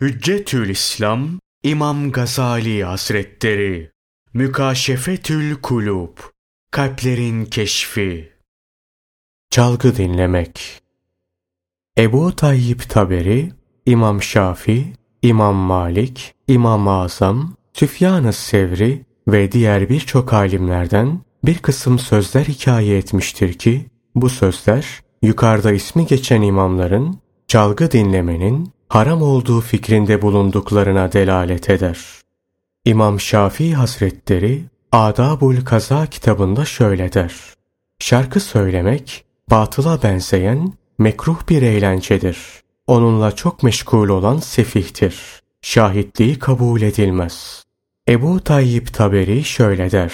Hüccetül İslam İmam Gazali Hazretleri. Mükaşefetül Kulub Kalplerin Keşfi. Çalgı dinlemek. Ebu Tayyip Taberi, İmam Şafi, İmam Malik, İmam Azam, Süfyan-ı Sevri ve diğer birçok alimlerden bir kısım sözler hikaye etmiştir ki, bu sözler yukarıda ismi geçen imamların çalgı dinlemenin haram olduğu fikrinde bulunduklarına delalet eder. İmam Şafii Hazretleri Adabul Kaza kitabında şöyle der. Şarkı söylemek batıla benzeyen mekruh bir eğlencedir. Onunla çok meşgul olan sefihtir. Şahitliği kabul edilmez. Ebu Tayyip Taberi şöyle der.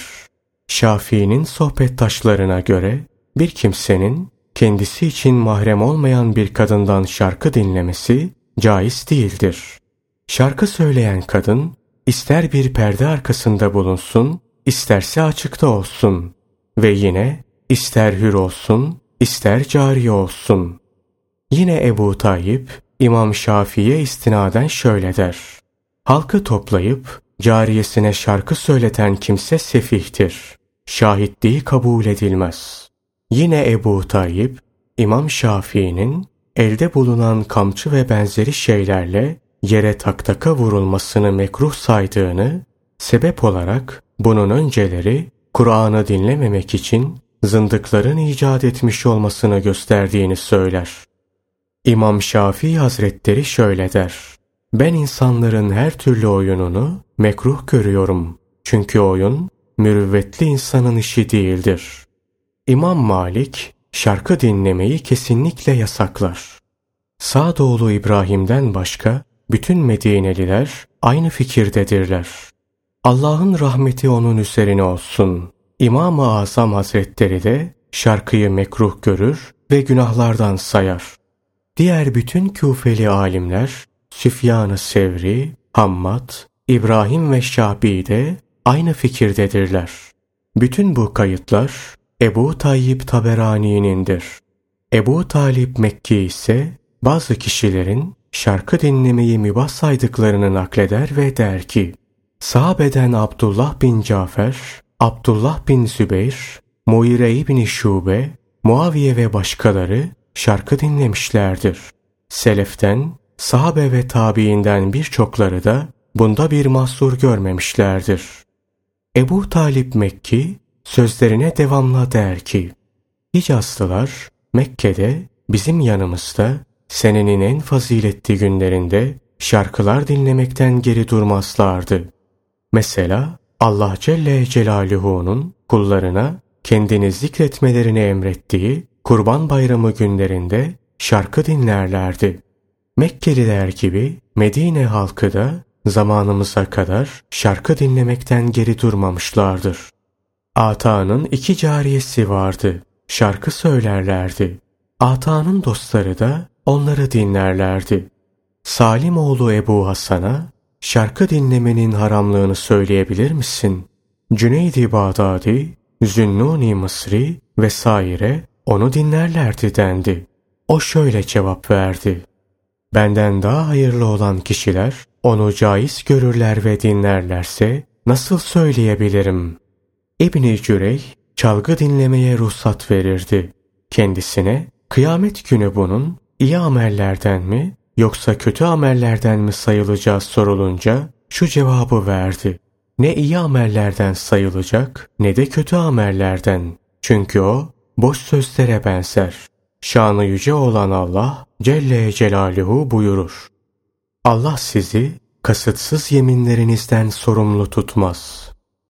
Şafii'nin sohbettaşlarına göre bir kimsenin kendisi için mahrem olmayan bir kadından şarkı dinlemesi caiz değildir. Şarkı söyleyen kadın ister bir perde arkasında bulunsun, isterse açıkta olsun ve yine ister hür olsun, ister cariye olsun. Yine Ebu Tayyip İmam Şafii'ye istinaden şöyle der. Halkı toplayıp cariyesine şarkı söyleten kimse sefihtir. Şahitliği kabul edilmez. Yine Ebu Tayyip İmam Şafii'nin elde bulunan kamçı ve benzeri şeylerle yere taktaka vurulmasını mekruh saydığını, sebep olarak bunun önceleri Kur'an'ı dinlememek için zındıkların icat etmiş olmasını gösterdiğini söyler. İmam Şafii Hazretleri şöyle der. Ben insanların her türlü oyununu mekruh görüyorum. Çünkü oyun mürüvvetli insanın işi değildir. İmam Malik şarkı dinlemeyi kesinlikle yasaklar. Sağdoğulu İbrahim'den başka bütün Medineliler aynı fikirdedirler. Allah'ın rahmeti onun üzerine olsun. İmam-ı Azam Hazretleri de şarkıyı mekruh görür ve günahlardan sayar. Diğer bütün küfeli alimler Süfyan-ı Sevri, Hammad, İbrahim ve Şabi de aynı fikirdedirler. Bütün bu kayıtlar Ebu Tayyip Taberani'nindir. Ebu Talip Mekki ise bazı kişilerin şarkı dinlemeyi mübah saydıklarını nakleder ve der ki, Sahabeden Abdullah bin Cafer, Abdullah bin Zübeyr, Muire bin Şube, Muaviye ve başkaları şarkı dinlemişlerdir. Seleften, sahabe ve tabiinden birçokları da bunda bir mahsur görmemişlerdir. Ebu Talip Mekki sözlerine devamla der ki, Hicazlılar Mekke'de bizim yanımızda senenin en faziletli günlerinde şarkılar dinlemekten geri durmazlardı. Mesela Allah Celle Celaluhu'nun kullarına kendini zikretmelerini emrettiği Kurban Bayramı günlerinde şarkı dinlerlerdi. Mekkeliler gibi Medine halkı da zamanımıza kadar şarkı dinlemekten geri durmamışlardır. Ata'nın iki cariyesi vardı. Şarkı söylerlerdi. Ata'nın dostları da onları dinlerlerdi. Salim oğlu Ebu Hasan'a şarkı dinlemenin haramlığını söyleyebilir misin? Cüneydi Bağdadi, Zünnuni Mısri vesaire onu dinlerlerdi dendi. O şöyle cevap verdi. Benden daha hayırlı olan kişiler onu caiz görürler ve dinlerlerse nasıl söyleyebilirim? İbni Cürey çalgı dinlemeye ruhsat verirdi. Kendisine kıyamet günü bunun iyi amellerden mi yoksa kötü amellerden mi sayılacağı sorulunca şu cevabı verdi. Ne iyi amellerden sayılacak ne de kötü amellerden. Çünkü o boş sözlere benzer. Şanı yüce olan Allah Celle Celaluhu buyurur. Allah sizi kasıtsız yeminlerinizden sorumlu tutmaz.